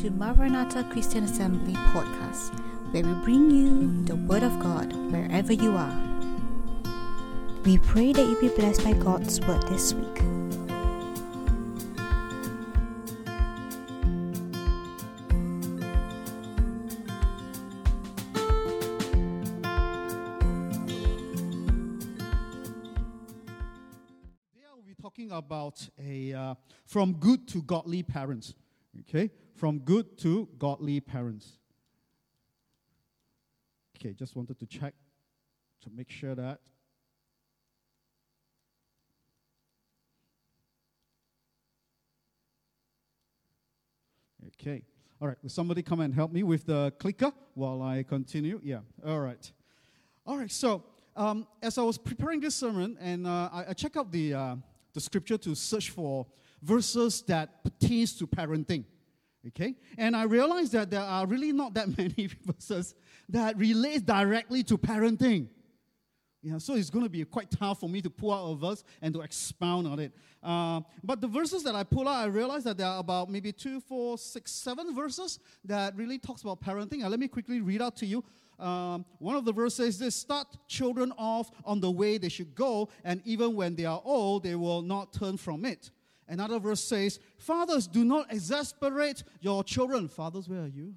to Maranatha Christian Assembly podcast, where we bring you the Word of God wherever you are. We pray that you be blessed by God's Word this week. talking about a uh, from good to godly parents. Okay, from good to godly parents. Okay, just wanted to check to make sure that. Okay. All right. Will somebody come and help me with the clicker while I continue? Yeah. All right. All right. So, um, as I was preparing this sermon, and uh, I, I checked out the uh, the scripture to search for verses that pertains to parenting. Okay? And I realized that there are really not that many verses that relate directly to parenting. Yeah, so it's going to be quite tough for me to pull out a verse and to expound on it. Uh, but the verses that I pull out, I realize that there are about maybe two, four, six, seven verses that really talks about parenting. let me quickly read out to you um, one of the verses this start children off on the way they should go, and even when they are old, they will not turn from it. Another verse says, Fathers, do not exasperate your children. Fathers, where are you?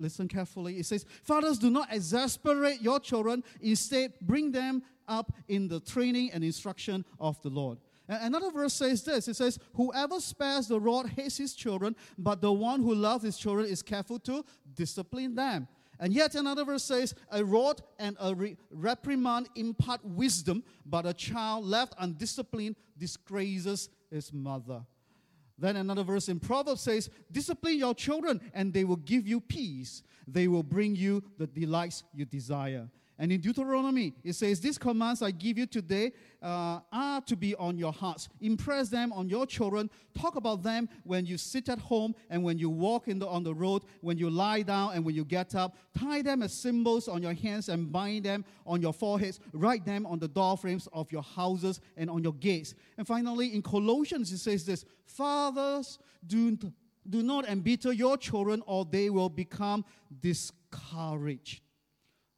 Listen carefully. It says, Fathers, do not exasperate your children. Instead, bring them up in the training and instruction of the Lord. Another verse says this it says, Whoever spares the rod hates his children, but the one who loves his children is careful to discipline them. And yet another verse says, A rod and a re- reprimand impart wisdom, but a child left undisciplined disgraces his mother. Then another verse in Proverbs says, Discipline your children, and they will give you peace. They will bring you the delights you desire. And in Deuteronomy, it says, These commands I give you today uh, are to be on your hearts. Impress them on your children. Talk about them when you sit at home and when you walk the, on the road, when you lie down and when you get up. Tie them as symbols on your hands and bind them on your foreheads. Write them on the door frames of your houses and on your gates. And finally, in Colossians, it says this Fathers, do, do not embitter your children, or they will become discouraged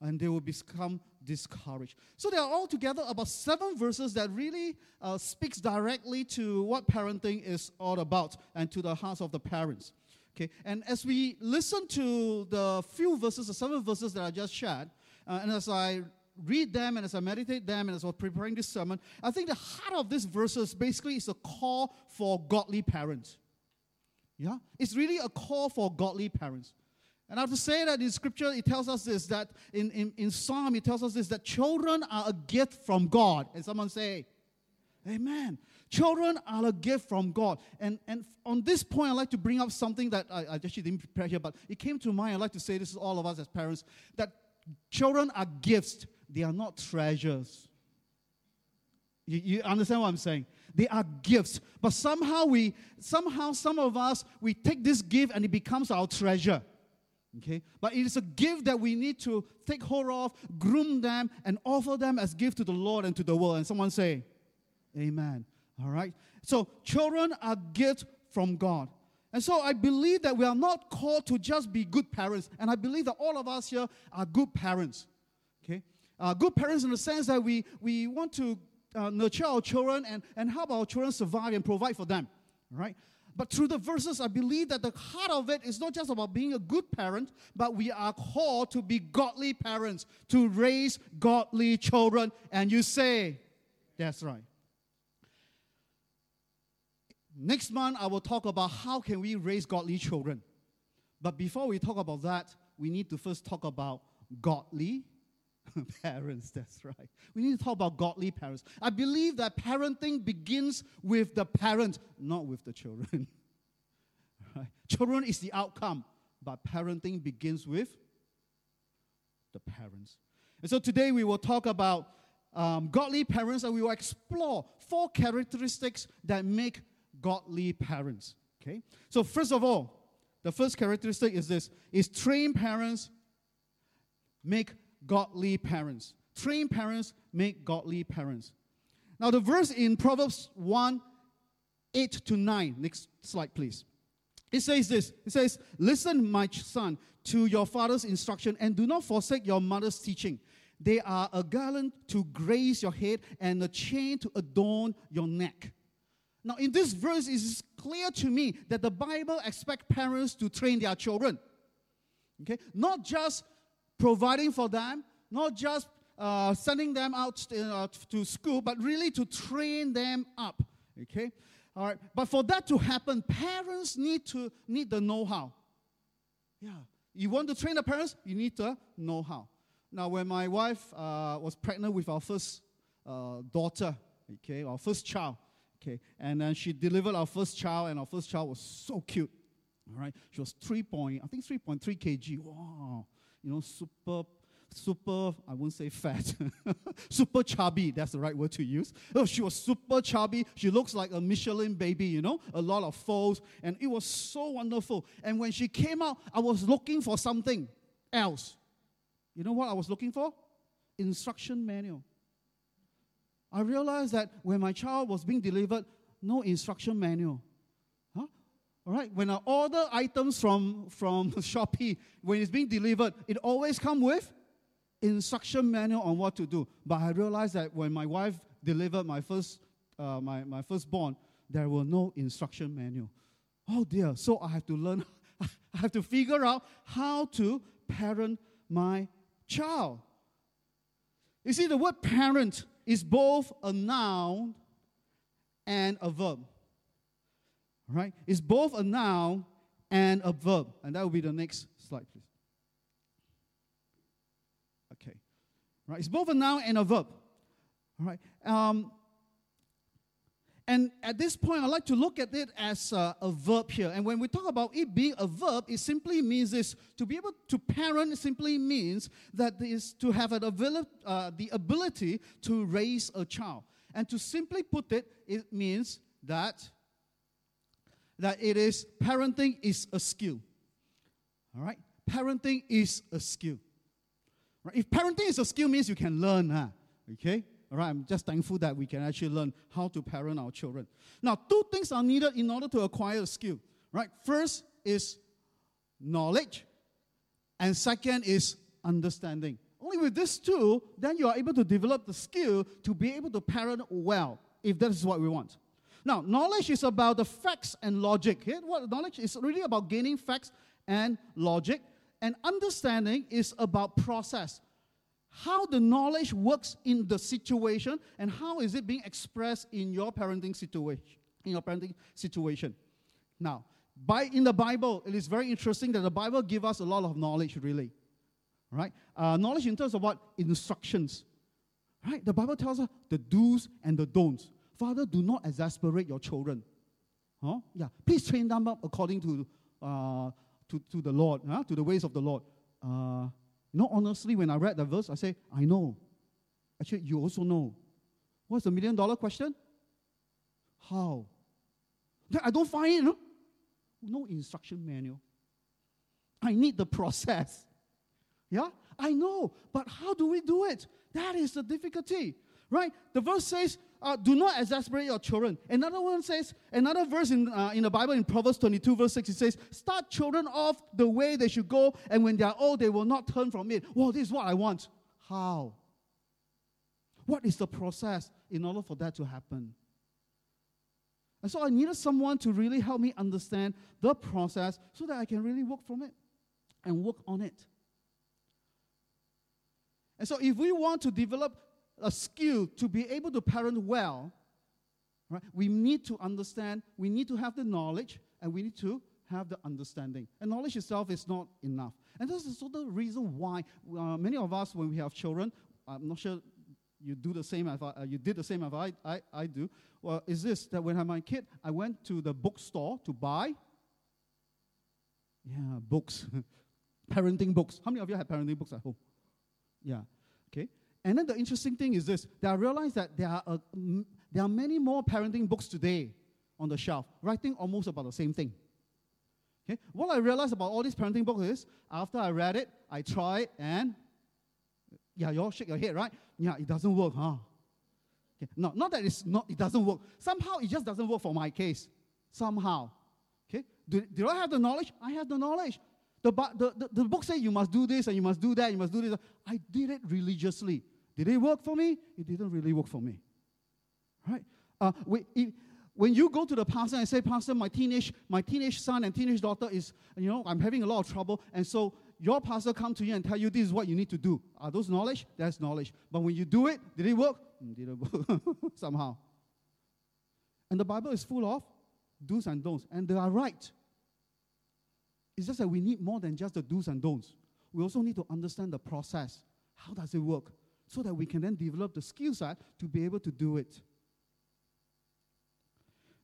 and they will become discouraged. So there are altogether about seven verses that really uh, speaks directly to what parenting is all about and to the hearts of the parents. Okay, and as we listen to the few verses, the seven verses that I just shared, uh, and as I read them and as I meditate them and as I was preparing this sermon, I think the heart of these verses basically is a call for godly parents. Yeah, it's really a call for godly parents. And I have to say that in scripture, it tells us this that in, in, in Psalm, it tells us this that children are a gift from God. And someone say, Amen. Children are a gift from God. And, and on this point, I'd like to bring up something that I, I actually didn't prepare here, but it came to mind. I'd like to say this to all of us as parents that children are gifts, they are not treasures. You, you understand what I'm saying? They are gifts. But somehow we, somehow some of us, we take this gift and it becomes our treasure. Okay? But it is a gift that we need to take hold of, groom them, and offer them as gift to the Lord and to the world. And someone say, Amen. All right? So children are gifts from God. And so I believe that we are not called to just be good parents. And I believe that all of us here are good parents. Okay? Uh, good parents in the sense that we, we want to uh, nurture our children and, and help our children survive and provide for them. All right? But through the verses, I believe that the heart of it is not just about being a good parent, but we are called to be godly parents, to raise godly children. And you say, that's right. Next month, I will talk about how can we raise godly children. But before we talk about that, we need to first talk about godly parents, that's right. We need to talk about godly parents. I believe that parenting begins with the parent, not with the children. right? Children is the outcome, but parenting begins with the parents. And so today we will talk about um, godly parents and we will explore four characteristics that make godly parents. Okay? So, first of all, the first characteristic is this is trained parents make godly parents. Trained parents make godly parents. Now, the verse in Proverbs 1 8 to 9, next slide, please. It says this It says, Listen, my son, to your father's instruction, and do not forsake your mother's teaching. They are a garland to grace your head and a chain to adorn your neck. Now, in this verse, it is clear to me that the Bible expects parents to train their children. Okay? Not just providing for them, not just uh, sending them out to, uh, to school, but really to train them up. Okay? All right. But for that to happen, parents need to need the know-how. Yeah. You want to train the parents, you need the know-how. Now, when my wife uh, was pregnant with our first uh, daughter, okay, our first child, okay, and then she delivered our first child, and our first child was so cute. All right, she was three point, I think three point three kg. Wow, you know, super super, I won't say fat, super chubby, that's the right word to use. Oh, she was super chubby. She looks like a Michelin baby, you know, a lot of folds, and it was so wonderful. And when she came out, I was looking for something else. You know what I was looking for? Instruction manual. I realized that when my child was being delivered, no instruction manual. All right, when I order items from, from Shopee, when it's being delivered, it always comes with instruction manual on what to do. But I realized that when my wife delivered my first, uh, my, my firstborn, there were no instruction manual. Oh dear. So I have to learn, I have to figure out how to parent my child. You see, the word parent is both a noun and a verb. Right? It's both a noun and a verb. And that will be the next slide, please. Okay. Right? It's both a noun and a verb. All right. Um, and at this point, I like to look at it as a, a, verb here. And when we talk about it being a verb, it simply means this to be able to parent simply means that is to have an avail- uh, the ability to raise a child. And to simply put it, it means that, that it is parenting is a skill. All right? Parenting is a skill. Right? If parenting is a skill, means you can learn. Huh? Okay? All right, I'm just thankful that we can actually learn how to parent our children. Now, two things are needed in order to acquire a skill. Right? First is knowledge, and second is understanding. Only with this two, then you are able to develop the skill to be able to parent well, if that is what we want. Now, knowledge is about the facts and logic. Okay? What knowledge is really about gaining facts and logic. And understanding is about process. How the knowledge works in the situation and how is it being expressed in your parenting situation. In your parenting situation. Now, by in the Bible, it is very interesting that the Bible gives us a lot of knowledge, really. Right? Uh, knowledge in terms of what? Instructions. Right? The Bible tells us the do's and the don'ts. Father, do not exasperate your children. Huh? Yeah. Please train them up according to uh, to, to the Lord, huh? to the ways of the Lord. Uh, you know, honestly, when I read the verse, I say, I know. Actually, you also know. What's the million dollar question? How? I don't find it. No, no instruction manual. I need the process. Yeah? I know. But how do we do it? That is the difficulty. Right? The verse says, uh, do not exasperate your children. Another one says, another verse in, uh, in the Bible in Proverbs 22, verse 6, it says, Start children off the way they should go, and when they are old, they will not turn from it. Well, this is what I want. How? What is the process in order for that to happen? And so I needed someone to really help me understand the process so that I can really work from it and work on it. And so if we want to develop a skill to be able to parent well, right, we need to understand, we need to have the knowledge, and we need to have the understanding. And knowledge itself is not enough. And this is sort of the reason why uh, many of us, when we have children, I'm not sure you do the same as I, uh, you did the same as I, I, I do. Well, is this that when I had my kid, I went to the bookstore to buy, yeah, books, parenting books. How many of you have parenting books at home? Yeah. And then the interesting thing is this that I realized that there are, uh, a, there are many more parenting books today on the shelf, writing almost about the same thing. Okay? What I realized about all these parenting books is after I read it, I tried and yeah, you all shake your head, right? Yeah, it doesn't work, huh? Okay. No, not that it's not, it doesn't work. Somehow it just doesn't work for my case. Somehow. Okay? Do, do I have the knowledge? I have the knowledge. The, the, the, the book says you must do this and you must do that, you must do this. I did it religiously. Did it work for me? It didn't really work for me. Right? Uh, we, it, when you go to the pastor and say, Pastor, my teenage, my teenage son and teenage daughter is, you know, I'm having a lot of trouble, and so your pastor come to you and tell you this is what you need to do. Are those knowledge? That's knowledge. But when you do it, did it work? Mm, did it work somehow? And the Bible is full of do's and don'ts, and they are right. It's just that we need more than just the do's and don'ts. We also need to understand the process. How does it work? So that we can then develop the skill set to be able to do it.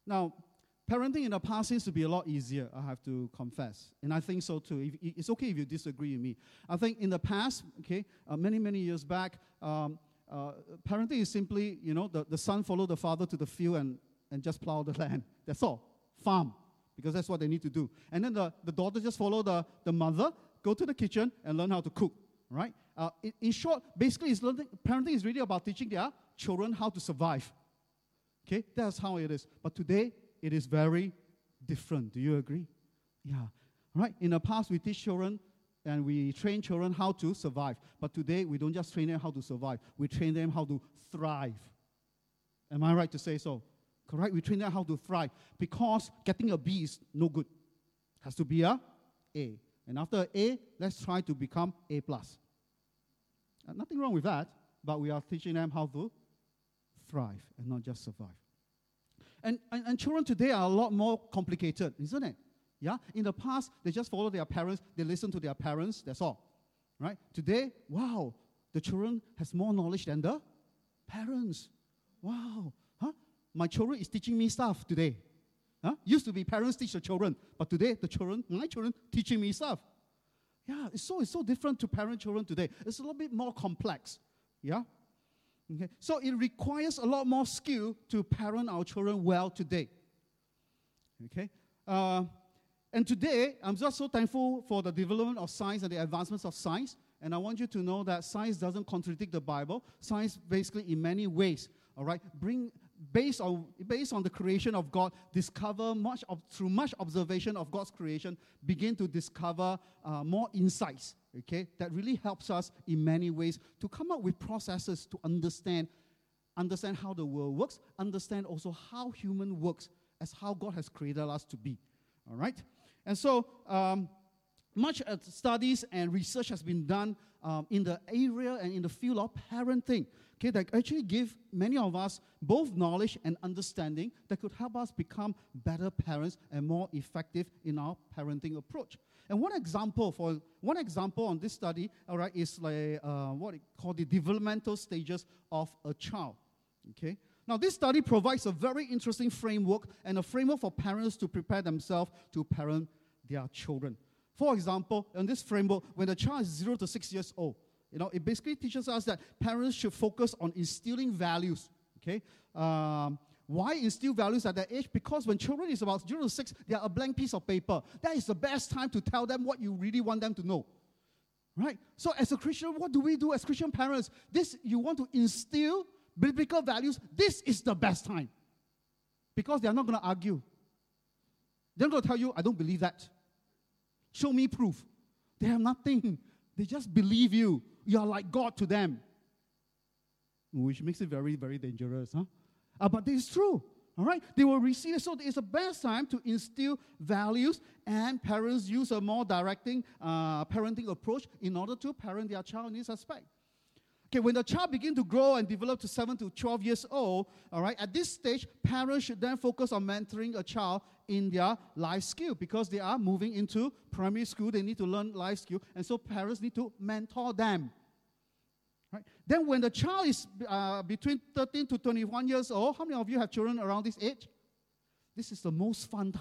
Now, parenting in the past seems to be a lot easier, I have to confess. And I think so too. If, it's okay if you disagree with me. I think in the past, okay, uh, many, many years back, um, uh, parenting is simply, you know, the, the son follow the father to the field and, and just plow the land. That's all. Farm because that's what they need to do. And then the, the daughter just follow the, the mother, go to the kitchen and learn how to cook, right? Uh, in, in, short, basically, it's learning, parenting is really about teaching their children how to survive. Okay, that's how it is. But today, it is very different. Do you agree? Yeah. Right? In the past, we teach children and we train children how to survive. But today, we don't just train them how to survive, we train them how to thrive. Am I right to say so? Correct? We train them how to thrive because getting a B is no good. Has to be a A. And after A, let's try to become A plus. Uh, nothing wrong with that, but we are teaching them how to thrive and not just survive. And, and, and children today are a lot more complicated, isn't it? Yeah? In the past, they just follow their parents, they listen to their parents, that's all. Right? Today, wow, the children has more knowledge than the parents. Wow Huh? my children is teaching me stuff today. Huh? Used to be parents teach the children, but today the children, my children, teaching me stuff. Yeah, it's so it's so different to parent children today. It's a little bit more complex. Yeah. Okay. So it requires a lot more skill to parent our children well today. Okay. Uh, and today, I'm just so thankful for the development of science and the advancements of science. And I want you to know that science doesn't contradict the Bible. Science, basically, in many ways, all right, bring based on, based on the creation of God, discover much of, through much observation of God's creation, begin to discover uh, more insights, okay, that really helps us in many ways to come up with processes to understand, understand how the world works, understand also how human works as how God has created us to be, all right? And so, um, much studies and research has been done um, in the area and in the field of parenting okay, that actually give many of us both knowledge and understanding that could help us become better parents and more effective in our parenting approach. And one example for one example on this study, all right, is like uh, what it called the developmental stages of a child. Okay. Now, this study provides a very interesting framework and a framework for parents to prepare themselves to parent their children. For example, in this framework, when the child is zero to six years old, you know, it basically teaches us that parents should focus on instilling values. Okay. Um, why instill values at that age? Because when children is about zero to six, they are a blank piece of paper. That is the best time to tell them what you really want them to know. Right? So as a Christian, what do we do as Christian parents? This you want to instill biblical values, this is the best time. Because they are not going to argue. They're not going to tell you, I don't believe that. Show me proof. They have nothing. They just believe you. You are like God to them. Which makes it very, very dangerous, huh? Uh, but this is true. All right? They will receive it. So it's the best time to instill values, and parents use a more directing uh, parenting approach in order to parent their child in this aspect. Okay, when the child begins to grow and develop to 7 to 12 years old, all right, at this stage, parents should then focus on mentoring a child in their life skill because they are moving into primary school. They need to learn life skill, and so parents need to mentor them. Right? Then, when the child is uh, between 13 to 21 years old, how many of you have children around this age? This is the most fun,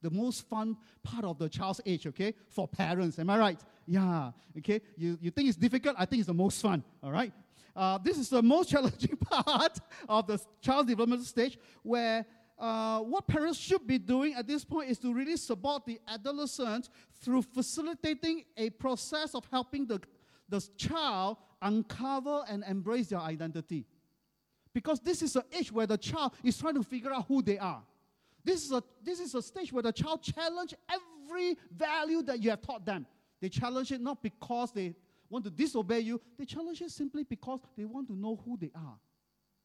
the most fun part of the child's age, okay, for parents. Am I right? Yeah, okay. You, you think it's difficult? I think it's the most fun, all right? Uh, this is the most challenging part of the child development stage where uh, what parents should be doing at this point is to really support the adolescent through facilitating a process of helping the, the child uncover and embrace their identity. Because this is the age where the child is trying to figure out who they are. This is a, this is a stage where the child challenge every value that you have taught them. They challenge it not because they want to disobey you, they challenge it simply because they want to know who they are.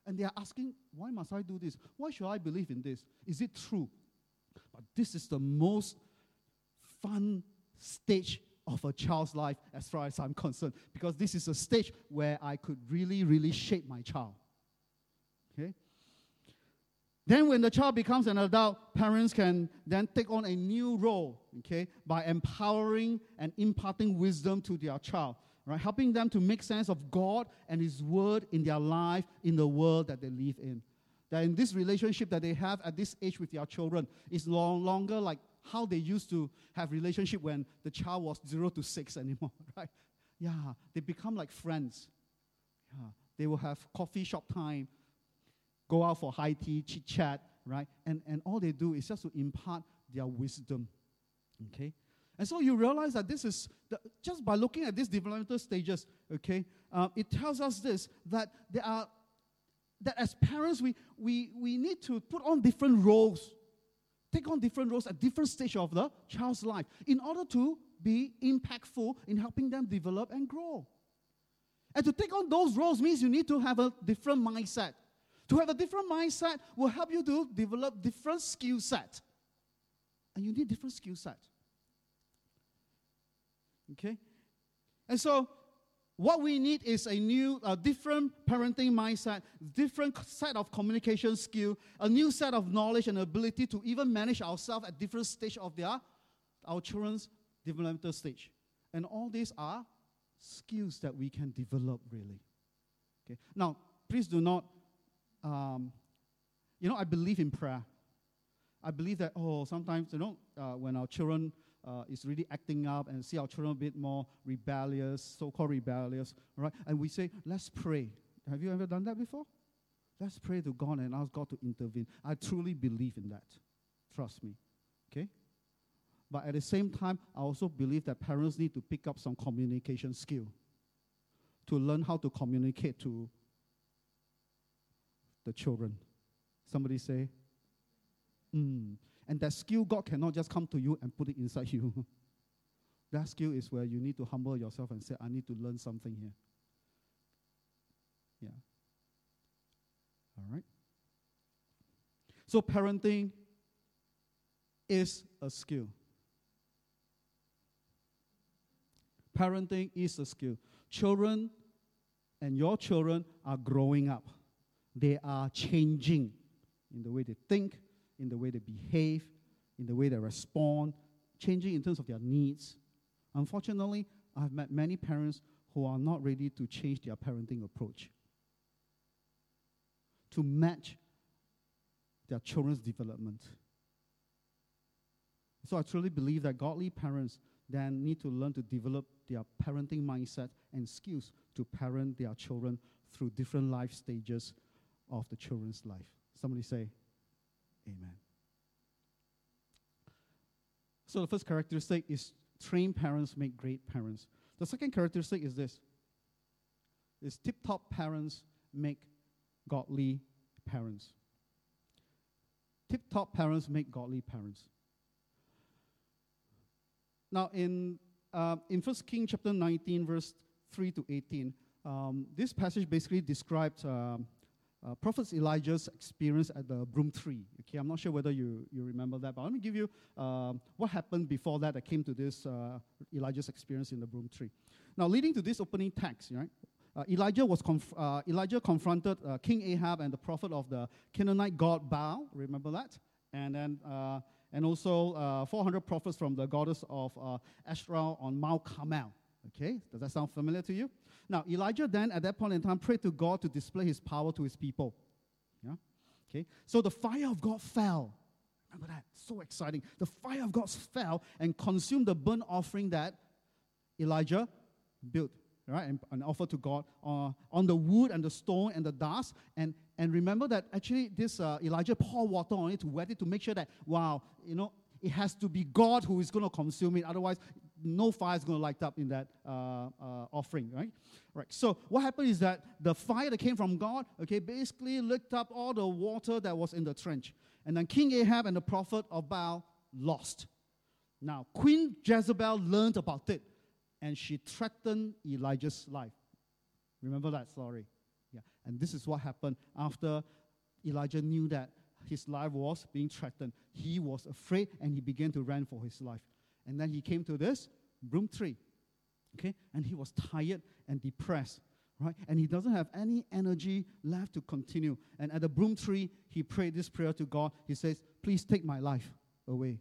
And they are asking, why must I do this? Why should I believe in this? Is it true? But this is the most fun stage of a child's life as far as I'm concerned, because this is a stage where I could really, really shape my child. Okay? Then, when the child becomes an adult, parents can then take on a new role, okay, by empowering and imparting wisdom to their child, right? Helping them to make sense of God and His Word in their life, in the world that they live in. That in this relationship that they have at this age with their children is no longer like how they used to have relationship when the child was zero to six anymore, right? Yeah, they become like friends. Yeah, they will have coffee shop time, go out for high tea, chit chat, right? And, and all they do is just to impart their wisdom. Okay? And so you realize that this is, the, just by looking at these developmental stages, okay, uh, it tells us this that there are, that as parents, we, we, we need to put on different roles, take on different roles at different stage of the child's life in order to be impactful in helping them develop and grow. And to take on those roles means you need to have a different mindset. To have a different mindset will help you to develop different skill set. And you need different skill set. Okay? And so what we need is a new, a different parenting mindset, different set of communication skill, a new set of knowledge and ability to even manage ourselves at different stage of their, our children's developmental stage. And all these are skills that we can develop really. Okay. Now, please do not um, you know, I believe in prayer. I believe that, oh, sometimes, you know, uh, when our children uh, is really acting up and see our children a bit more rebellious, so-called rebellious, right? And we say, let's pray. Have you ever done that before? Let's pray to God and ask God to intervene. I truly believe in that. Trust me. Okay? But at the same time, I also believe that parents need to pick up some communication skill to learn how to communicate to the children. Somebody say, mm. And that skill, God cannot just come to you and put it inside you. that skill is where you need to humble yourself and say, I need to learn something here. Yeah. All right. So, parenting is a skill. Parenting is a skill. Children and your children are growing up. They are changing in the way they think, in the way they behave, in the way they respond, changing in terms of their needs. Unfortunately, I've met many parents who are not ready to change their parenting approach to match their children's development. So I truly believe that godly parents then need to learn to develop their parenting mindset and skills to parent their children through different life stages of the children's life. Somebody say, Amen. So the first characteristic is trained parents make great parents. The second characteristic is this is tip-top parents make godly parents. Tip-top parents make godly parents. Now in uh, in First King chapter 19, verse 3 to 18, um, this passage basically describes um, uh, Prophet Elijah's experience at the broom tree. Okay, I'm not sure whether you, you remember that, but let me give you uh, what happened before that that came to this uh, Elijah's experience in the broom tree. Now, leading to this opening text, right? Uh, Elijah was conf- uh, Elijah confronted uh, King Ahab and the prophet of the Canaanite god Baal. Remember that? And then and also 400 prophets from the goddess of Ashtoreth on Mount Carmel. Okay, does that sound familiar to you? Now, Elijah then, at that point in time, prayed to God to display his power to his people. Yeah? Okay, so the fire of God fell. Remember that? So exciting. The fire of God fell and consumed the burnt offering that Elijah built, right? And, and offered to God uh, on the wood and the stone and the dust. And, and remember that actually this uh, Elijah poured water on it to wet it to make sure that, wow, you know, it has to be God who is going to consume it. Otherwise, no fire is going to light up in that uh, uh, offering, right? Right. So what happened is that the fire that came from God, okay, basically licked up all the water that was in the trench. And then King Ahab and the prophet of Baal lost. Now, Queen Jezebel learned about it, and she threatened Elijah's life. Remember that story? Yeah. And this is what happened after Elijah knew that his life was being threatened. He was afraid and he began to run for his life. And then he came to this broom tree. Okay? And he was tired and depressed. Right? And he doesn't have any energy left to continue. And at the broom tree, he prayed this prayer to God. He says, Please take my life away.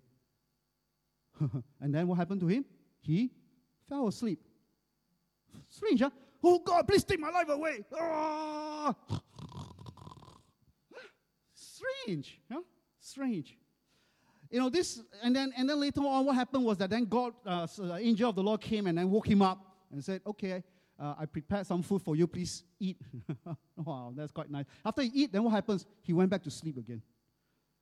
and then what happened to him? He fell asleep. Strange, huh? Oh God, please take my life away. Ah! Strange, huh? Strange. You know, this, and then, and then later on, what happened was that then God, uh, so the angel of the Lord came and then woke him up and said, Okay, uh, I prepared some food for you, please eat. wow, that's quite nice. After he eat, then what happens? He went back to sleep again.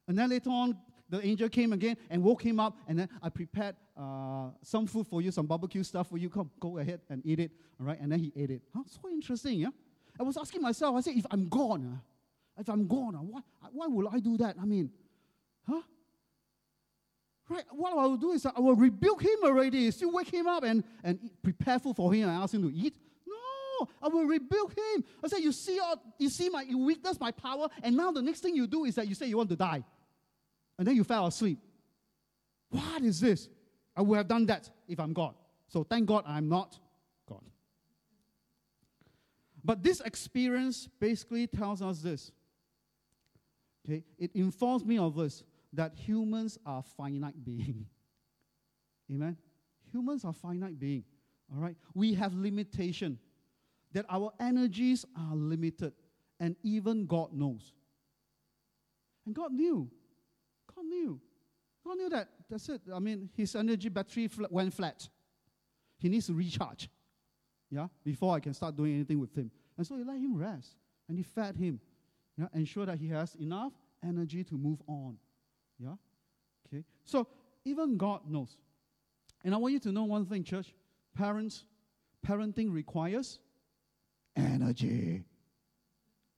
And then later on, the angel came again and woke him up, and then I prepared uh, some food for you, some barbecue stuff for you. Come, go ahead and eat it. All right, and then he ate it. Huh? So interesting, yeah? I was asking myself, I said, if I'm gone, uh, if I'm gone, uh, why, why will I do that? I mean, huh? Right, what I will do is I will rebuke him already, still wake him up and, and prepare food for him and ask him to eat. No, I will rebuke him. I say, you see, you see my weakness, my power, and now the next thing you do is that you say you want to die. And then you fell asleep. What is this? I would have done that if I'm God. So thank God I'm not God. But this experience basically tells us this. Okay, it informs me of this that humans are finite beings. Amen. Humans are finite beings. All right. We have limitation. That our energies are limited, and even God knows. And God knew. God knew. God knew that. That's it. I mean, his energy battery fl- went flat. He needs to recharge. Yeah, before I can start doing anything with him. And so he let him rest, and he fed him. Yeah, ensure that he has enough energy to move on. Yeah? Okay. So even God knows. And I want you to know one thing, church. Parents, parenting requires energy.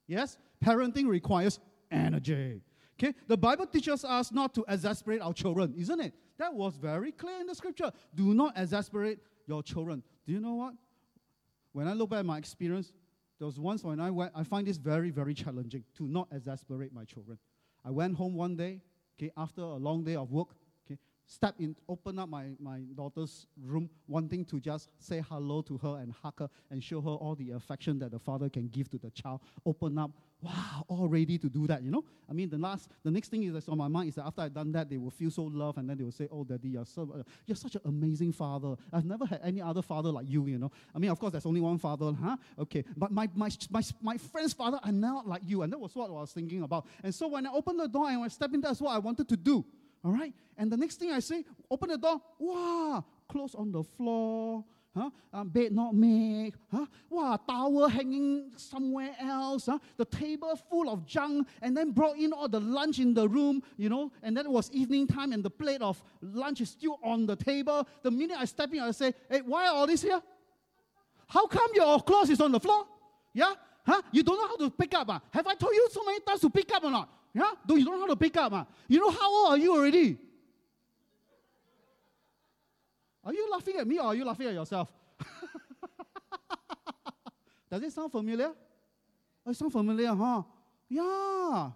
Yes? Parenting requires energy. Okay? The Bible teaches us not to exasperate our children, isn't it? That was very clear in the scripture. Do not exasperate your children. Do you know what? When I look back at my experience, there was once when I went, I find this very, very challenging to not exasperate my children. I went home one day, okay, after a long day of work, step in, open up my, my daughter's room, wanting to just say hello to her and hug her and show her all the affection that the father can give to the child. Open up, wow, all ready to do that, you know? I mean, the last, the next thing is that's on my mind is that after I've done that, they will feel so loved and then they will say, oh, daddy, you're, so, uh, you're such an amazing father. I've never had any other father like you, you know? I mean, of course, there's only one father, huh? Okay, but my, my, my, my friend's father are not like you, and that was what I was thinking about. And so when I opened the door and I stepped in, that's what I wanted to do. All right? And the next thing I say, open the door, wow, clothes on the floor, huh? Um, bed not made, huh? Wow, towel hanging somewhere else, huh? The table full of junk, and then brought in all the lunch in the room, you know, and then it was evening time, and the plate of lunch is still on the table. The minute I step in, I say, hey, why are all this here? How come your clothes is on the floor? Yeah? Huh? You don't know how to pick up. Uh? Have I told you so many times to pick up or not? Yeah? Do you don't know how to pick up? Uh? You know how old are you already? Are you laughing at me or are you laughing at yourself? Does it sound familiar? Oh, it sounds familiar, huh? Yeah,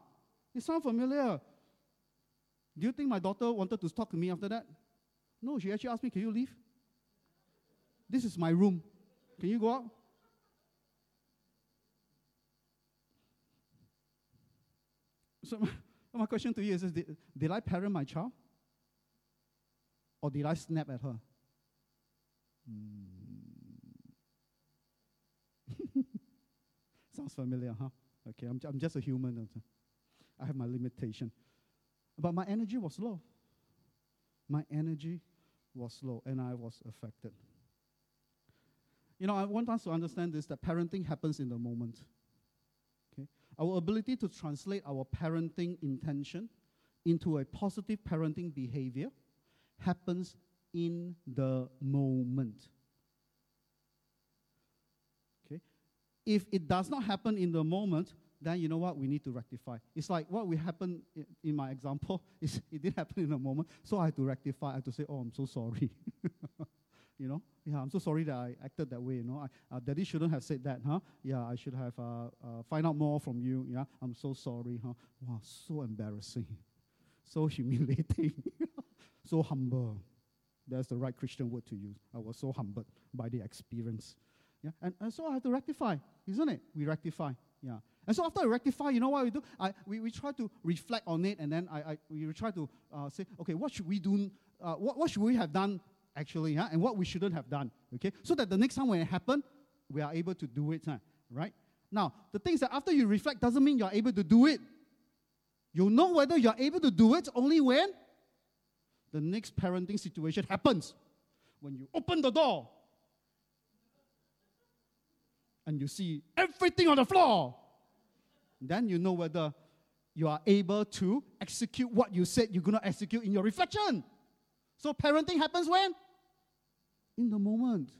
it sounds familiar. Do you think my daughter wanted to talk to me after that? No, she actually asked me, Can you leave? This is my room. Can you go out? So, my question to you is, is did, did I parent my child? Or did I snap at her? Hmm. Sounds familiar, huh? Okay, I'm, I'm just a human. I have my limitation. But my energy was low. My energy was low, and I was affected. You know, I want us to understand this that parenting happens in the moment. Our ability to translate our parenting intention into a positive parenting behavior happens in the moment. Okay? If it does not happen in the moment, then you know what? We need to rectify. It's like what we happened in, in my example is it did happen in a moment, so I had to rectify. I had to say, oh, I'm so sorry. you know, yeah, I'm so sorry that I acted that way. You know, I, uh, Daddy shouldn't have said that, huh? Yeah, I should have uh, uh, find out more from you. Yeah, I'm so sorry, huh? Wow, so embarrassing, so humiliating, so humble. That's the right Christian word to use. I was so humbled by the experience. Yeah, and, and so I have to rectify, isn't it? We rectify. Yeah. And so after I rectify, you know what we do? I, we, we try to reflect on it, and then I, I, we try to uh, say, okay, what should we do? Uh, what, what should we have done actually, huh? and what we shouldn't have done, okay? So that the next time when it happens, we are able to do it, huh? right? Now, the things that after you reflect doesn't mean you're able to do it. You'll know whether you're able to do it only when the next parenting situation happens. When you open the door and you see everything on the floor, then you know whether you are able to execute what you said you're going to execute in your reflection. So parenting happens when? In the moment.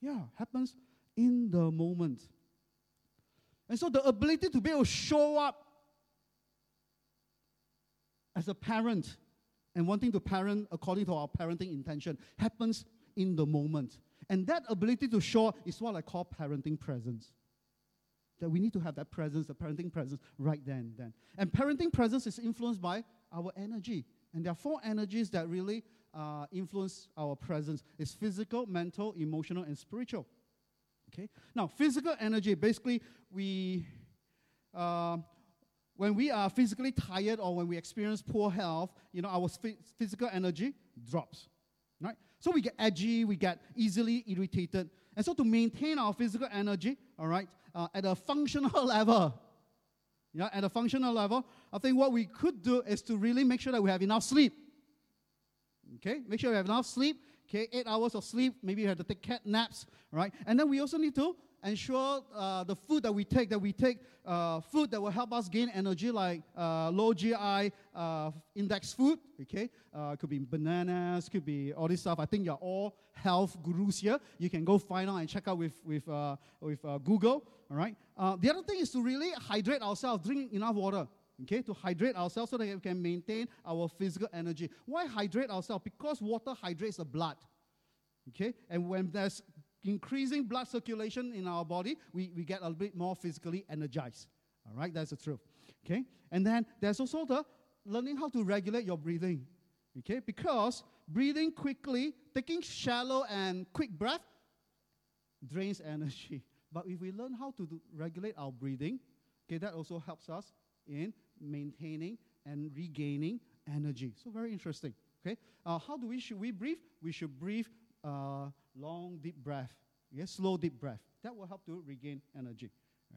Yeah, happens in the moment. And so the ability to be able to show up as a parent and wanting to parent according to our parenting intention happens in the moment. And that ability to show is what I call parenting presence. That we need to have that presence, the parenting presence, right then and then. And parenting presence is influenced by our energy. And there are four energies that really uh, influence our presence is physical, mental, emotional, and spiritual. Okay. Now, physical energy basically we uh, when we are physically tired or when we experience poor health, you know, our physical energy drops. Right? So we get edgy, we get easily irritated. And so to maintain our physical energy, all right, uh, at a functional level, yeah, at a functional level, I think what we could do is to really make sure that we have enough sleep. Okay, make sure you have enough sleep. Okay, eight hours of sleep. Maybe you have to take cat naps, right? And then we also need to ensure uh, the food that we take, that we take uh, food that will help us gain energy, like uh, low GI uh, index food. Okay, uh, could be bananas, could be all this stuff. I think you're all health gurus here. You can go find out and check out with with uh, with Google. All right. the other thing is to really hydrate ourselves, drink enough water okay, to hydrate ourselves so that we can maintain our physical energy. Why hydrate ourselves? Because water hydrates the blood, okay? And when there's increasing blood circulation in our body, we, we get a bit more physically energized, all right? That's the truth, okay? And then there's also the learning how to regulate your breathing, okay? Because breathing quickly, taking shallow and quick breath drains energy. But if we learn how to do, regulate our breathing, okay, that also helps us in maintaining and regaining energy. So very interesting. Okay, uh, how do we should we breathe? We should breathe uh, long deep breath. Yes, slow deep breath. That will help to regain energy.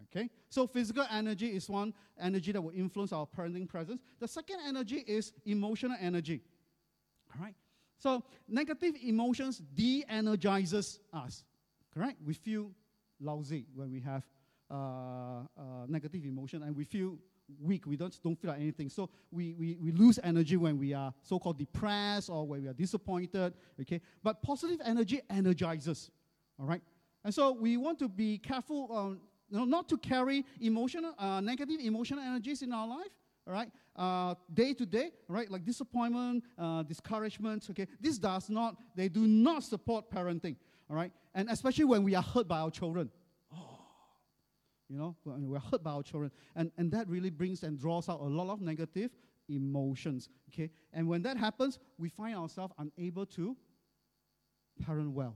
Okay, so physical energy is one energy that will influence our parenting presence. The second energy is emotional energy. All right. So negative emotions de-energizes us. Correct? We feel lousy when we have uh, uh, negative emotion, and we feel weak. We don't, don't feel like anything. So we, we, we lose energy when we are so called depressed or when we are disappointed. Okay? But positive energy energizes. All right? And so we want to be careful um, you know, not to carry emotional, uh, negative emotional energies in our life. All right, uh, day to day, right, like disappointment, uh, discouragement. Okay, this does not, they do not support parenting. All right, and especially when we are hurt by our children. You know, we're hurt by our children. And, and that really brings and draws out a lot of negative emotions. Okay? And when that happens, we find ourselves unable to parent well.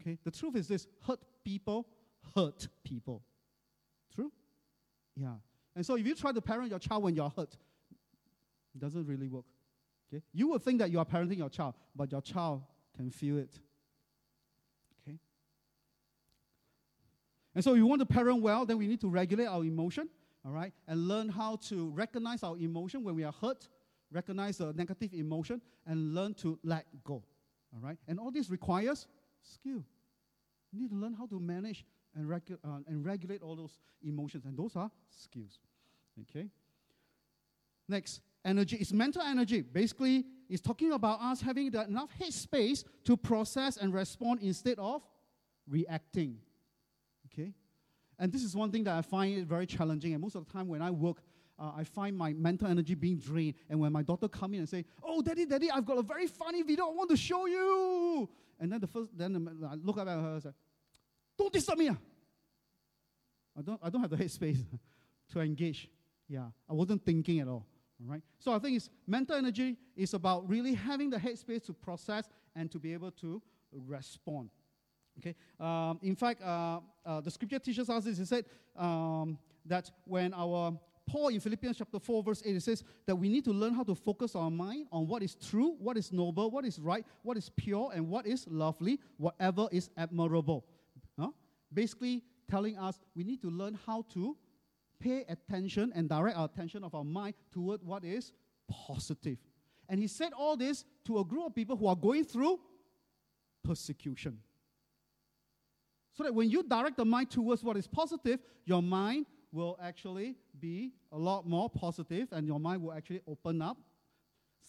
Okay? The truth is this hurt people hurt people. True? Yeah. And so if you try to parent your child when you're hurt, it doesn't really work. Okay? You will think that you are parenting your child, but your child can feel it. And so, if we want to parent well, then we need to regulate our emotion, all right, and learn how to recognize our emotion when we are hurt, recognize the negative emotion, and learn to let go, all right. And all this requires skill. You need to learn how to manage and, regu- uh, and regulate all those emotions, and those are skills. Okay. Next, energy. It's mental energy. Basically, it's talking about us having enough headspace to process and respond instead of reacting. And this is one thing that I find very challenging. And most of the time when I work, uh, I find my mental energy being drained. And when my daughter come in and say, "Oh, daddy, daddy, I've got a very funny video I want to show you," and then the first, then I look up at her and say, "Don't disturb me." Ah. I don't, I don't have the headspace to engage. Yeah, I wasn't thinking at all. All right. So I think it's mental energy is about really having the headspace to process and to be able to respond. Okay. Um, in fact, uh, uh, the scripture teaches us this. It said um, that when our Paul in Philippians chapter 4, verse 8, it says that we need to learn how to focus our mind on what is true, what is noble, what is right, what is pure, and what is lovely, whatever is admirable. Huh? Basically, telling us we need to learn how to pay attention and direct our attention of our mind toward what is positive. And he said all this to a group of people who are going through persecution. So that when you direct the mind towards what is positive, your mind will actually be a lot more positive and your mind will actually open up,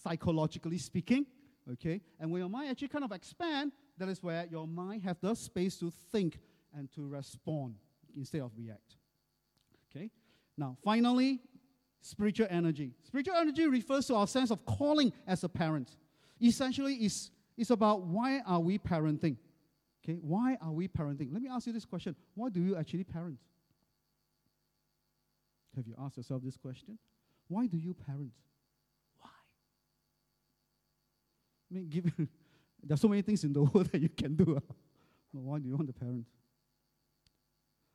psychologically speaking. Okay? And when your mind actually kind of expand, that is where your mind have the space to think and to respond instead of react. Okay? Now, finally, spiritual energy. Spiritual energy refers to our sense of calling as a parent. Essentially, it's, it's about why are we parenting? Okay, why are we parenting? Let me ask you this question. Why do you actually parent? Have you asked yourself this question? Why do you parent? Why? I mean, give, are so many things in the world that you can do. why do you want to parent?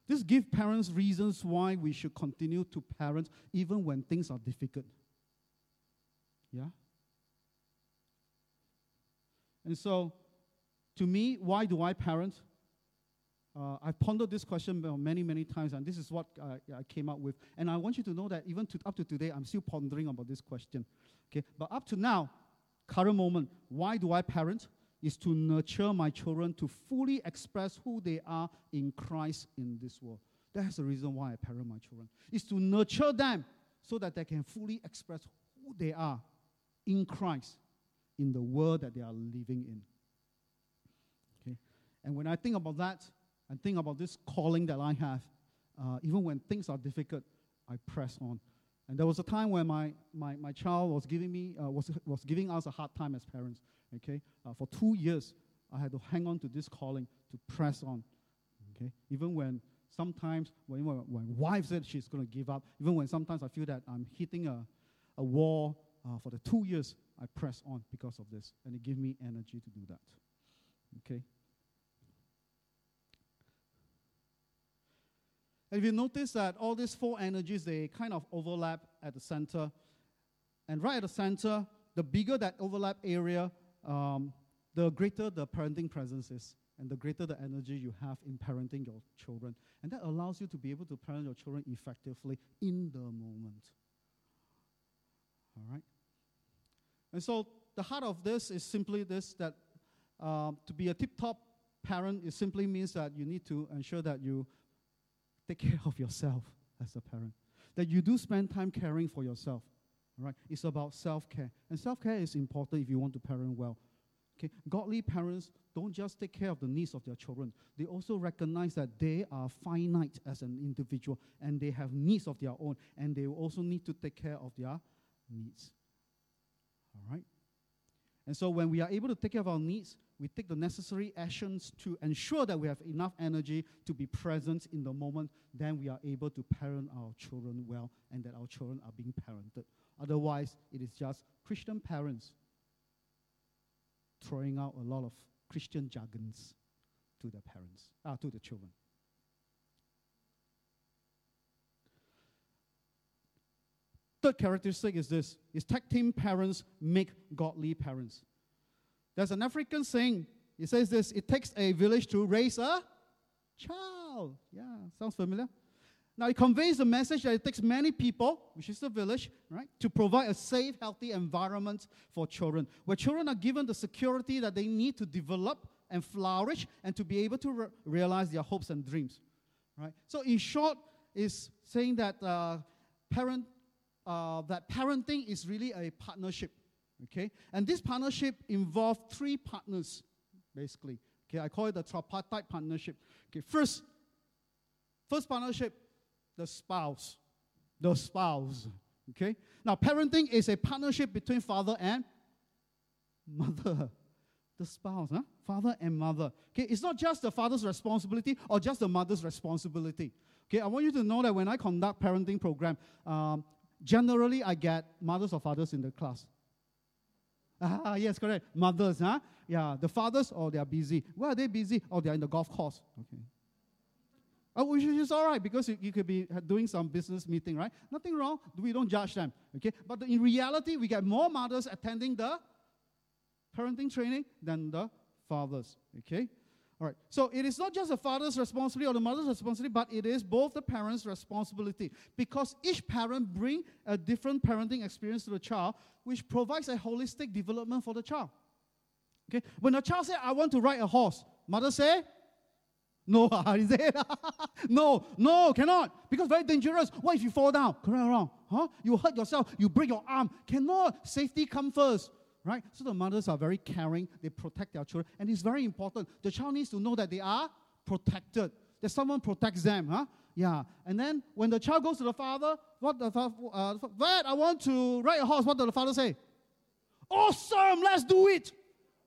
This gives parents reasons why we should continue to parent even when things are difficult. Yeah? And so, to me, why do I parent? Uh, I've pondered this question many, many times, and this is what I, I came up with. And I want you to know that even to, up to today, I'm still pondering about this question. Okay, but up to now, current moment, why do I parent? is to nurture my children to fully express who they are in Christ in this world. That's the reason why I parent my children. Is to nurture them so that they can fully express who they are in Christ in the world that they are living in. And when I think about that, and think about this calling that I have, uh, even when things are difficult, I press on. And there was a time when my, my, my child was giving me uh, was, was giving us a hard time as parents. Okay, uh, for two years, I had to hang on to this calling to press on. Okay, even when sometimes when, when wife said she's going to give up, even when sometimes I feel that I'm hitting a, a wall, uh, for the two years, I press on because of this, and it gave me energy to do that. Okay. And if you notice that all these four energies, they kind of overlap at the center. And right at the center, the bigger that overlap area, um, the greater the parenting presence is, and the greater the energy you have in parenting your children. And that allows you to be able to parent your children effectively in the moment. All right? And so the heart of this is simply this that uh, to be a tip top parent, it simply means that you need to ensure that you take care of yourself as a parent, that you do spend time caring for yourself. Right? It's about self-care. And self-care is important if you want to parent well. Okay? Godly parents don't just take care of the needs of their children. They also recognize that they are finite as an individual and they have needs of their own and they also need to take care of their needs. All right? And so when we are able to take care of our needs, we take the necessary actions to ensure that we have enough energy to be present in the moment, then we are able to parent our children well and that our children are being parented Otherwise, it is just Christian parents throwing out a lot of Christian jargons to their parents, uh, to the children. Third characteristic is this is tag team parents make godly parents. There's an African saying, it says this, it takes a village to raise a child. Yeah, sounds familiar? Now, it conveys the message that it takes many people, which is the village, right, to provide a safe, healthy environment for children, where children are given the security that they need to develop and flourish and to be able to re- realize their hopes and dreams, right? So, in short, is saying that uh, parent uh, that parenting is really a partnership. Okay? And this partnership involved three partners, basically. Okay, I call it the tripartite partnership. Okay, first, first partnership, the spouse. The spouse. Okay? Now, parenting is a partnership between father and mother. The spouse, huh? Father and mother. Okay, it's not just the father's responsibility or just the mother's responsibility. Okay, I want you to know that when I conduct parenting program, um, generally I get mothers or fathers in the class. Ah, yes, correct. Mothers, huh? Yeah, the fathers, oh, they are busy. Why are they busy? Oh, they are in the golf course. Okay. Oh, which is all right because you, you, could be doing some business meeting, right? Nothing wrong. We don't judge them, okay? But in reality, we get more mothers attending the parenting training than the fathers, okay? All right. So it is not just the father's responsibility or the mother's responsibility, but it is both the parents' responsibility because each parent bring a different parenting experience to the child, which provides a holistic development for the child. Okay. When a child say, "I want to ride a horse," mother say, "No, ah, is it? no, no, cannot because very dangerous. What if you fall down? Correct or wrong? Huh? You hurt yourself. You break your arm. Cannot. Safety come first right? So the mothers are very caring, they protect their children, and it's very important. The child needs to know that they are protected, that someone protects them, huh? Yeah. And then when the child goes to the father, what the father, uh, Dad, I want to ride a horse. What does the father say? Awesome, let's do it.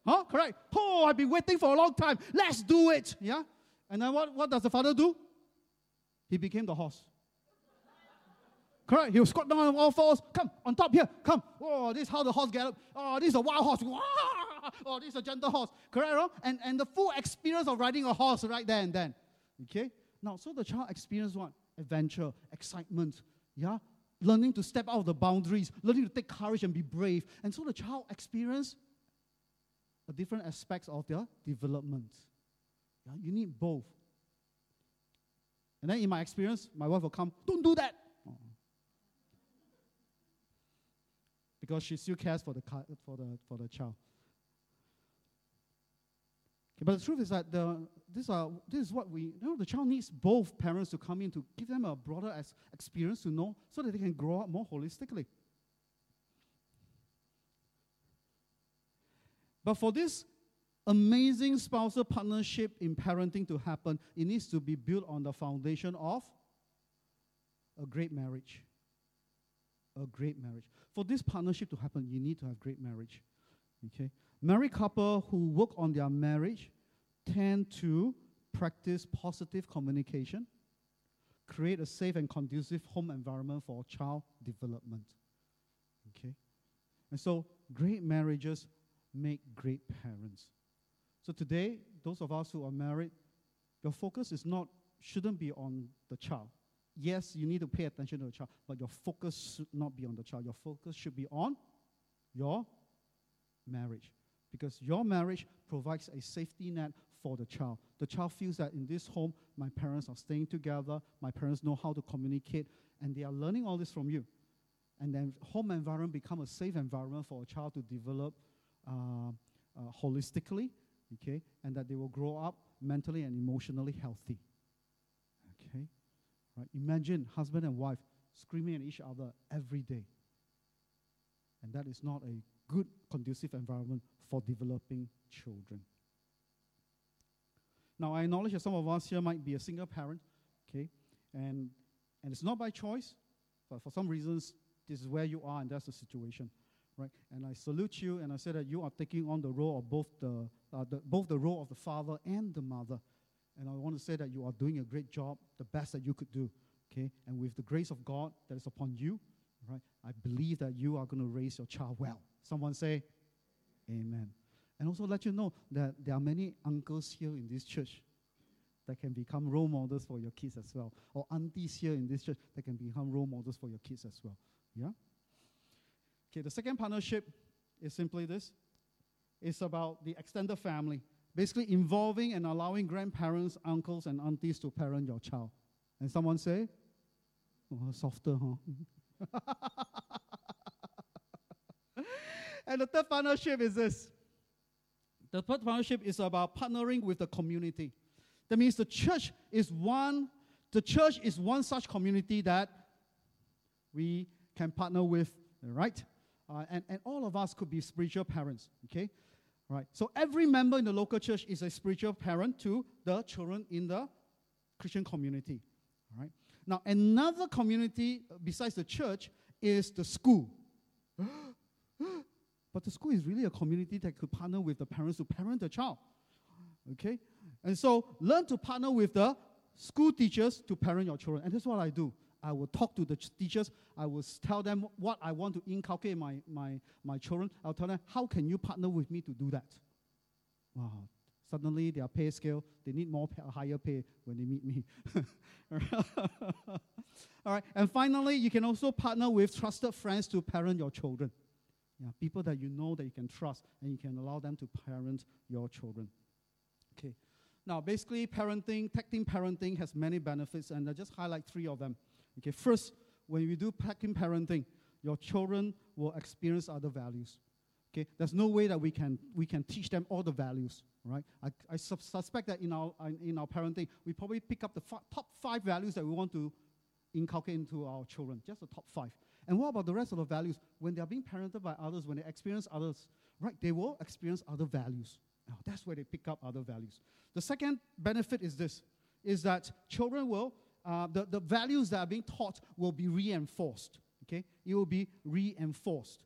Huh? Correct. Oh, I've been waiting for a long time. Let's do it. Yeah. And then what, what does the father do? He became the horse. Correct? He'll squat down on all fours. Come, on top here. Come. Oh, this is how the horse up. Oh, this is a wild horse. Oh, this is a gentle horse. Correct? Wrong? And, and the full experience of riding a horse right there and then. Okay? Now, so the child experience what? Adventure, excitement. Yeah? Learning to step out of the boundaries, learning to take courage and be brave. And so the child experience a different aspects of their development. Yeah? You need both. And then in my experience, my wife will come, don't do that. Because she still cares for the, for the, for the child. Okay, but the truth is that the, this, are, this is what we, you know, the child needs both parents to come in to give them a broader as, experience to know so that they can grow up more holistically. But for this amazing spousal partnership in parenting to happen, it needs to be built on the foundation of a great marriage a great marriage. For this partnership to happen, you need to have great marriage. Okay? Married couple who work on their marriage tend to practice positive communication, create a safe and conducive home environment for child development. Okay? And so great marriages make great parents. So today, those of us who are married, your focus is not shouldn't be on the child yes, you need to pay attention to the child, but your focus should not be on the child. Your focus should be on your marriage. Because your marriage provides a safety net for the child. The child feels that in this home, my parents are staying together, my parents know how to communicate, and they are learning all this from you. And then home environment become a safe environment for a child to develop uh, uh, holistically, okay, and that they will grow up mentally and emotionally healthy. Right? Imagine husband and wife screaming at each other every day. And that is not a good, conducive environment for developing children. Now, I acknowledge that some of us here might be a single parent, okay? And, and it's not by choice, but for some reasons, this is where you are and that's the situation, right? And I salute you and I say that you are taking on the role of both the, uh, the, both the role of the father and the mother and I want to say that you are doing a great job, the best that you could do. Okay? And with the grace of God that is upon you, right, I believe that you are going to raise your child well. Someone say, Amen. And also let you know that there are many uncles here in this church that can become role models for your kids as well. Or aunties here in this church that can become role models for your kids as well. Yeah? Okay, the second partnership is simply this it's about the extended family basically involving and allowing grandparents, uncles, and aunties to parent your child. And someone say, oh, softer, huh? and the third partnership is this. The third partnership is about partnering with the community. That means the church is one, the church is one such community that we can partner with, right? Uh, and, and all of us could be spiritual parents, okay? Right. So every member in the local church is a spiritual parent to the children in the Christian community. All right. Now, another community uh, besides the church is the school. but the school is really a community that could partner with the parents to parent the child. Okay? And so learn to partner with the school teachers to parent your children. And that's what I do. I will talk to the teachers. I will tell them what I want to inculcate my, my, my children. I'll tell them, how can you partner with me to do that? Wow. Suddenly, their pay scale, they need more pay, higher pay when they meet me. All right. And finally, you can also partner with trusted friends to parent your children. Yeah, people that you know that you can trust and you can allow them to parent your children. Okay. Now, basically, parenting, tag team parenting has many benefits, and I just highlight three of them. Okay, first, when you do team parenting, your children will experience other values. Okay, there's no way that we can we can teach them all the values, right? I, I suspect that in our in our parenting, we probably pick up the f- top five values that we want to inculcate into our children, just the top five. And what about the rest of the values? When they are being parented by others, when they experience others, right? They will experience other values. Now, that's where they pick up other values. The second benefit is this: is that children will uh, the, the values that are being taught will be reinforced. Okay? It will be reinforced.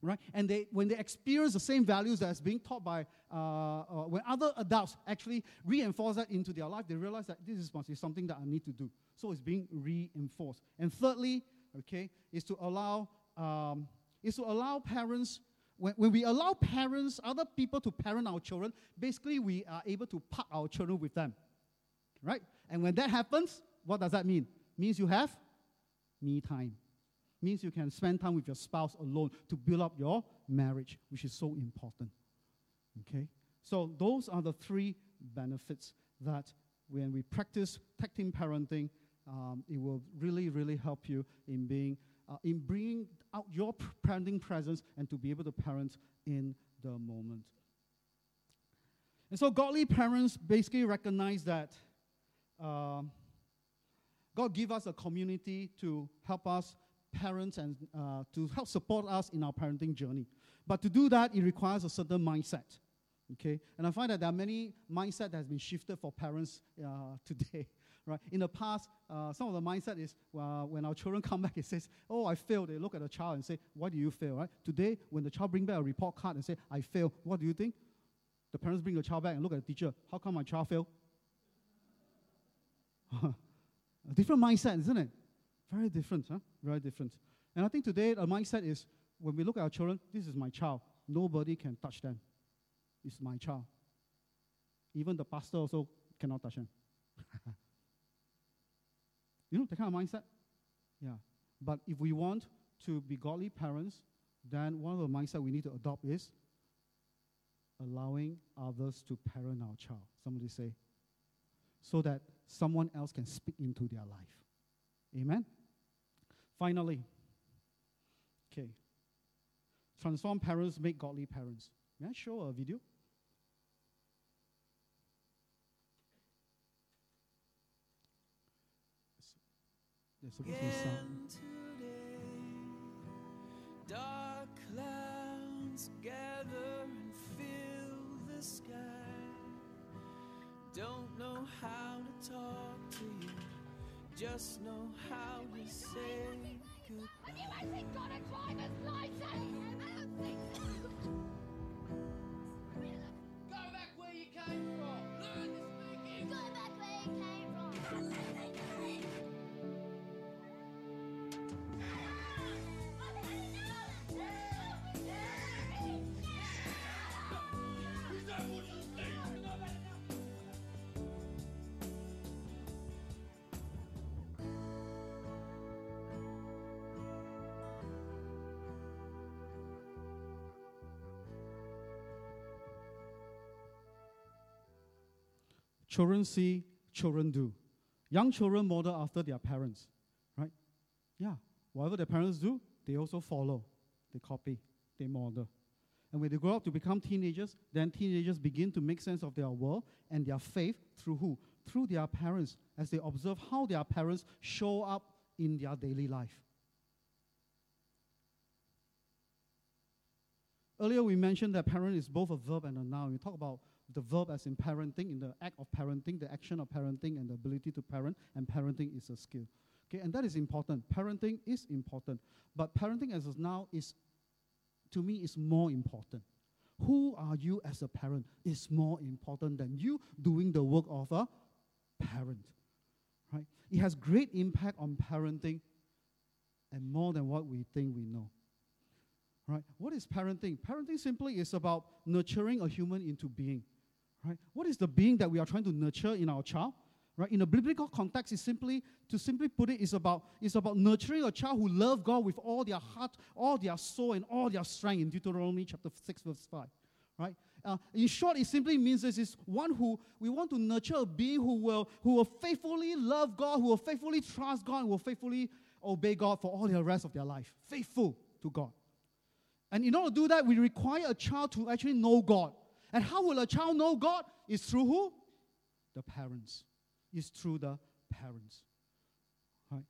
Right? And they, when they experience the same values that's being taught by, uh, uh, when other adults actually reinforce that into their life, they realize that this is something that I need to do. So it's being reinforced. And thirdly, okay, is to allow, um, is to allow parents when, when, we allow parents, other people to parent our children, basically we are able to park our children with them. Right? And when that happens, what does that mean? Means you have me time. Means you can spend time with your spouse alone to build up your marriage, which is so important. Okay? So those are the three benefits that when we practice tag team parenting, um, it will really, really help you in being, uh, in bringing out your parenting presence and to be able to parent in the moment. And so godly parents basically recognize that uh, God give us a community to help us parents and uh, to help support us in our parenting journey. But to do that, it requires a certain mindset. Okay, and I find that there are many mindset that has been shifted for parents uh, today. Right? In the past, uh, some of the mindset is uh, when our children come back, it says, "Oh, I failed." They look at the child and say, "Why do you fail?" Right? Today, when the child bring back a report card and say, "I failed," what do you think? The parents bring the child back and look at the teacher. How come my child failed? A different mindset, isn't it? Very different, huh? Very different. And I think today a mindset is when we look at our children, this is my child. Nobody can touch them. It's my child. Even the pastor also cannot touch them. you know, the kind of mindset? Yeah. But if we want to be godly parents, then one of the mindset we need to adopt is allowing others to parent our child. Somebody say, so that someone else can speak into their life. Amen? Finally, okay. Transform parents make godly parents. May I show a video? There's supposed to be sound. Dark clouds gather and fill the sky. Don't know how to talk to you, just know how to say goodbye. Have you actually got a driver's license? I don't think so. Children see, children do. Young children model after their parents, right? Yeah, whatever their parents do, they also follow, they copy, they model. And when they grow up to become teenagers, then teenagers begin to make sense of their world and their faith through who? Through their parents, as they observe how their parents show up in their daily life. Earlier, we mentioned that parent is both a verb and a noun. We talk about the verb as in parenting, in the act of parenting, the action of parenting, and the ability to parent, and parenting is a skill. Okay, and that is important. Parenting is important, but parenting as a now is, to me, is more important. Who are you as a parent is more important than you doing the work of a parent. Right? It has great impact on parenting and more than what we think we know. Right? What is parenting? Parenting simply is about nurturing a human into being. Right? What is the being that we are trying to nurture in our child? Right? In a biblical context, it's simply to simply put it, is about it's about nurturing a child who love God with all their heart, all their soul, and all their strength in Deuteronomy chapter 6, verse 5. Right? Uh, in short, it simply means this is one who we want to nurture a being who will who will faithfully love God, who will faithfully trust God, and will faithfully obey God for all the rest of their life. Faithful to God. And in order to do that, we require a child to actually know God. And how will a child know God? Is through who? The parents. Is through the parents. Right?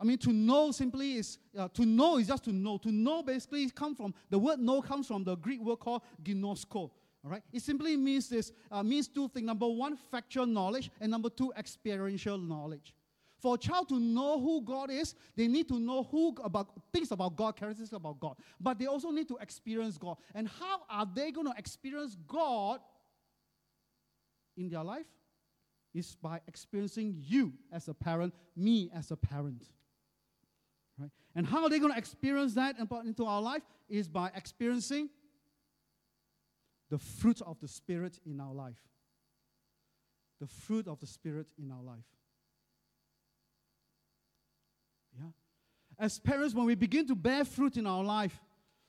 I mean, to know simply is uh, to know is just to know. To know basically comes from the word know comes from the Greek word called ginosko. All right, it simply means this uh, means two things. Number one, factual knowledge, and number two, experiential knowledge. For a child to know who God is, they need to know who about things about God, characteristics about God. But they also need to experience God. And how are they going to experience God in their life? Is by experiencing you as a parent, me as a parent. Right? And how are they going to experience that into our life? Is by experiencing the fruit of the Spirit in our life. The fruit of the Spirit in our life. Yeah. As parents, when we begin to bear fruit in our life,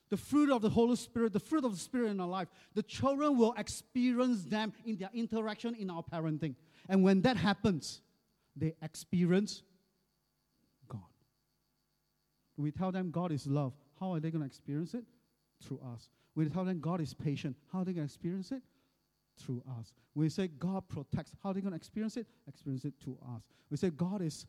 the fruit of the Holy Spirit, the fruit of the Spirit in our life, the children will experience them in their interaction in our parenting. And when that happens, they experience God. We tell them God is love. How are they going to experience it? Through us. We tell them God is patient. How are they going to experience it? Through us. We say God protects. How are they going to experience it? Experience it through us. We say God is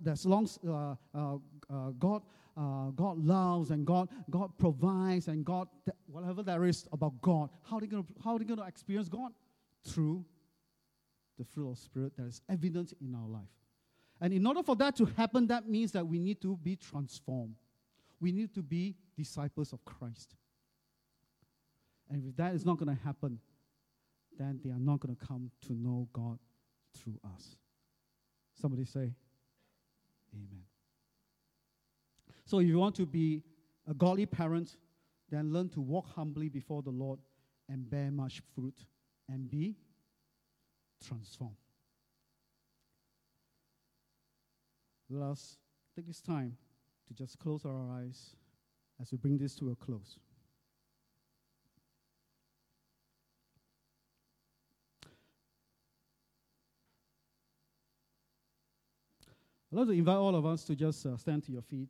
there's long, uh, God, uh, God loves and God, God provides and God, whatever there is about God. How are they going to, how are they going to experience God? Through the fruit of Spirit that is evident in our life. And in order for that to happen, that means that we need to be transformed. We need to be disciples of Christ. And if that is not going to happen, then they are not going to come to know God through us. Somebody say, Amen. So if you want to be a godly parent, then learn to walk humbly before the Lord and bear much fruit and be transformed. Let us take this time to just close our eyes as we bring this to a close. I'd like to invite all of us to just uh, stand to your feet.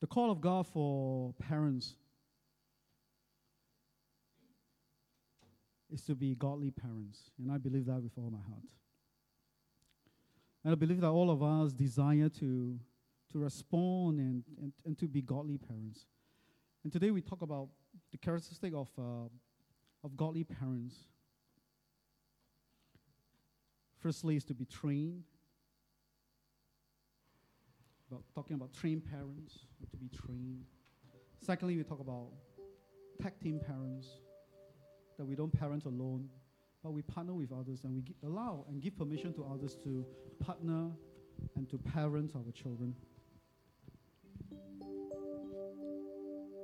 The call of God for parents is to be godly parents, and I believe that with all my heart. And I believe that all of us desire to, to respond and, and, and to be godly parents. And today we talk about the characteristic of, uh, of godly parents. Firstly, is to be trained. About talking about trained parents, to be trained. Secondly, we talk about tag team parents, that we don't parent alone, but we partner with others and we allow and give permission to others to partner and to parent our children.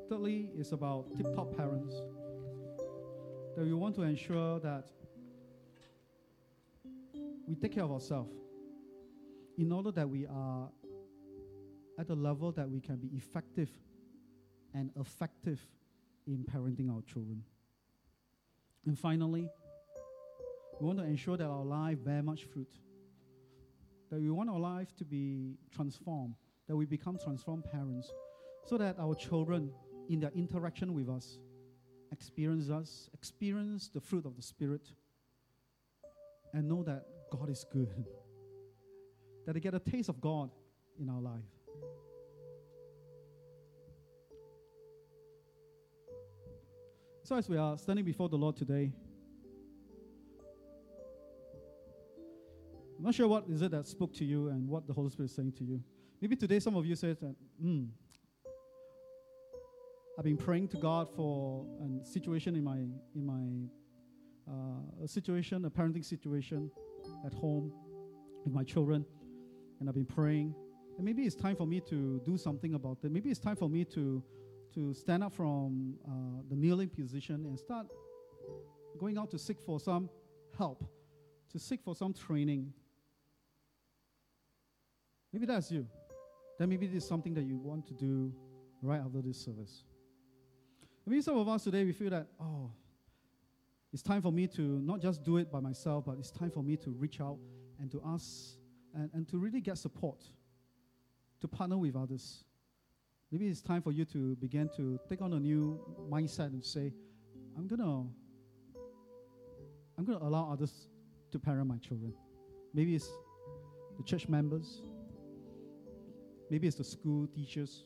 Thirdly, it's about tip top parents. That we want to ensure that we take care of ourselves in order that we are at a level that we can be effective and effective in parenting our children. And finally, we want to ensure that our life bear much fruit. That we want our life to be transformed, that we become transformed parents, so that our children, in their interaction with us, experience us, experience the fruit of the Spirit, and know that God is good. that they get a taste of God in our life. So, as we are standing before the Lord today, I'm not sure what is it that spoke to you and what the Holy Spirit is saying to you. Maybe today some of you said that, hmm, I've been praying to God for a situation in my in my uh, a situation, a parenting situation at home with my children, and I've been praying. And maybe it's time for me to do something about it. Maybe it's time for me to to stand up from uh, the kneeling position and start going out to seek for some help, to seek for some training. Maybe that's you. Then maybe this is something that you want to do right after this service. Maybe some of us today we feel that, oh, it's time for me to not just do it by myself, but it's time for me to reach out and to ask and, and to really get support, to partner with others. Maybe it's time for you to begin to take on a new mindset and say, I'm gonna I'm gonna allow others to parent my children. Maybe it's the church members, maybe it's the school teachers,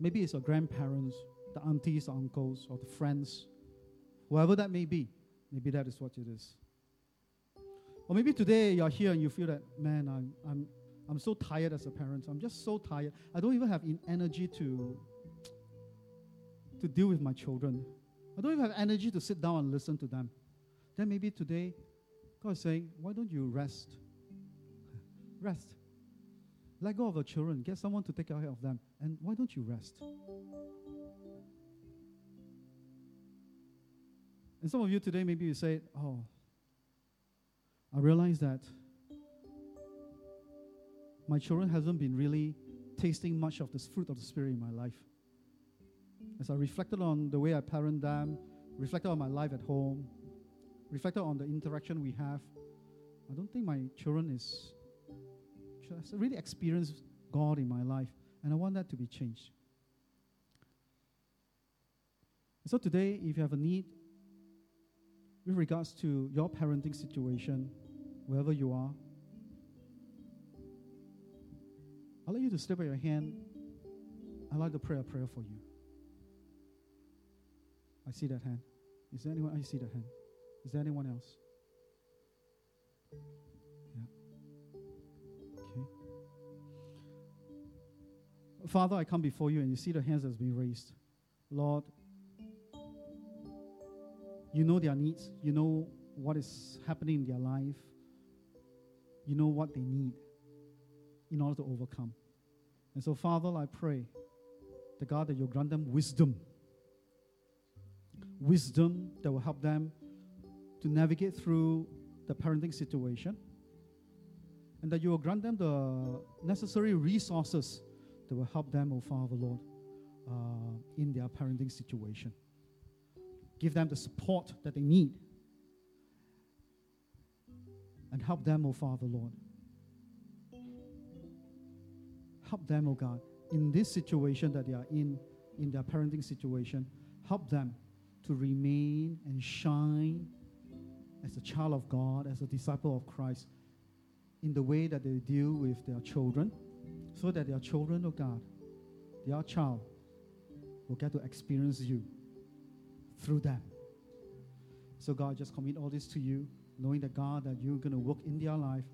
maybe it's your grandparents, the aunties, uncles, or the friends, whoever that may be. Maybe that is what it is. Or maybe today you're here and you feel that, man, I'm, I'm, I'm so tired as a parent. I'm just so tired. I don't even have energy to, to deal with my children. I don't even have energy to sit down and listen to them. Then maybe today, God is saying, why don't you rest? rest. Let go of the children. Get someone to take care of them. And why don't you rest? And some of you today, maybe you say, oh, I realize that my children hasn't been really tasting much of this fruit of the Spirit in my life. As I reflected on the way I parent them, reflected on my life at home, reflected on the interaction we have, I don't think my children is has really experienced God in my life, and I want that to be changed. So today, if you have a need with regards to your parenting situation, wherever you are, I'd like you to step out your hand. I'd like to pray a prayer for you. I see that hand. Is there anyone? I see that hand. Is there anyone else? Father, I come before you and you see the hands that's been raised. Lord, you know their needs. You know what is happening in their life. You know what they need in order to overcome. And so, Father, I pray the God that you grant them wisdom. Wisdom that will help them to navigate through the parenting situation. And that you will grant them the necessary resources that will help them, oh Father, Lord, uh, in their parenting situation. Give them the support that they need. And help them, oh Father, Lord, Help them, oh God, in this situation that they are in, in their parenting situation. Help them to remain and shine as a child of God, as a disciple of Christ, in the way that they deal with their children, so that their children, oh God, their child, will get to experience you through them. So, God, just commit all this to you, knowing that, God, that you're going to work in their life,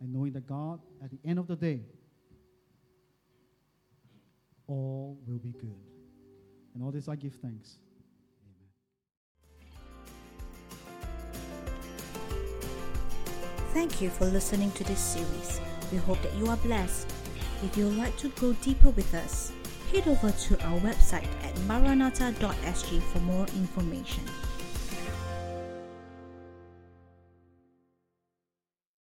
and knowing that, God, at the end of the day, all will be good. And all this I give thanks. Amen. Thank you for listening to this series. We hope that you are blessed. If you would like to go deeper with us, head over to our website at maranatha.sg for more information.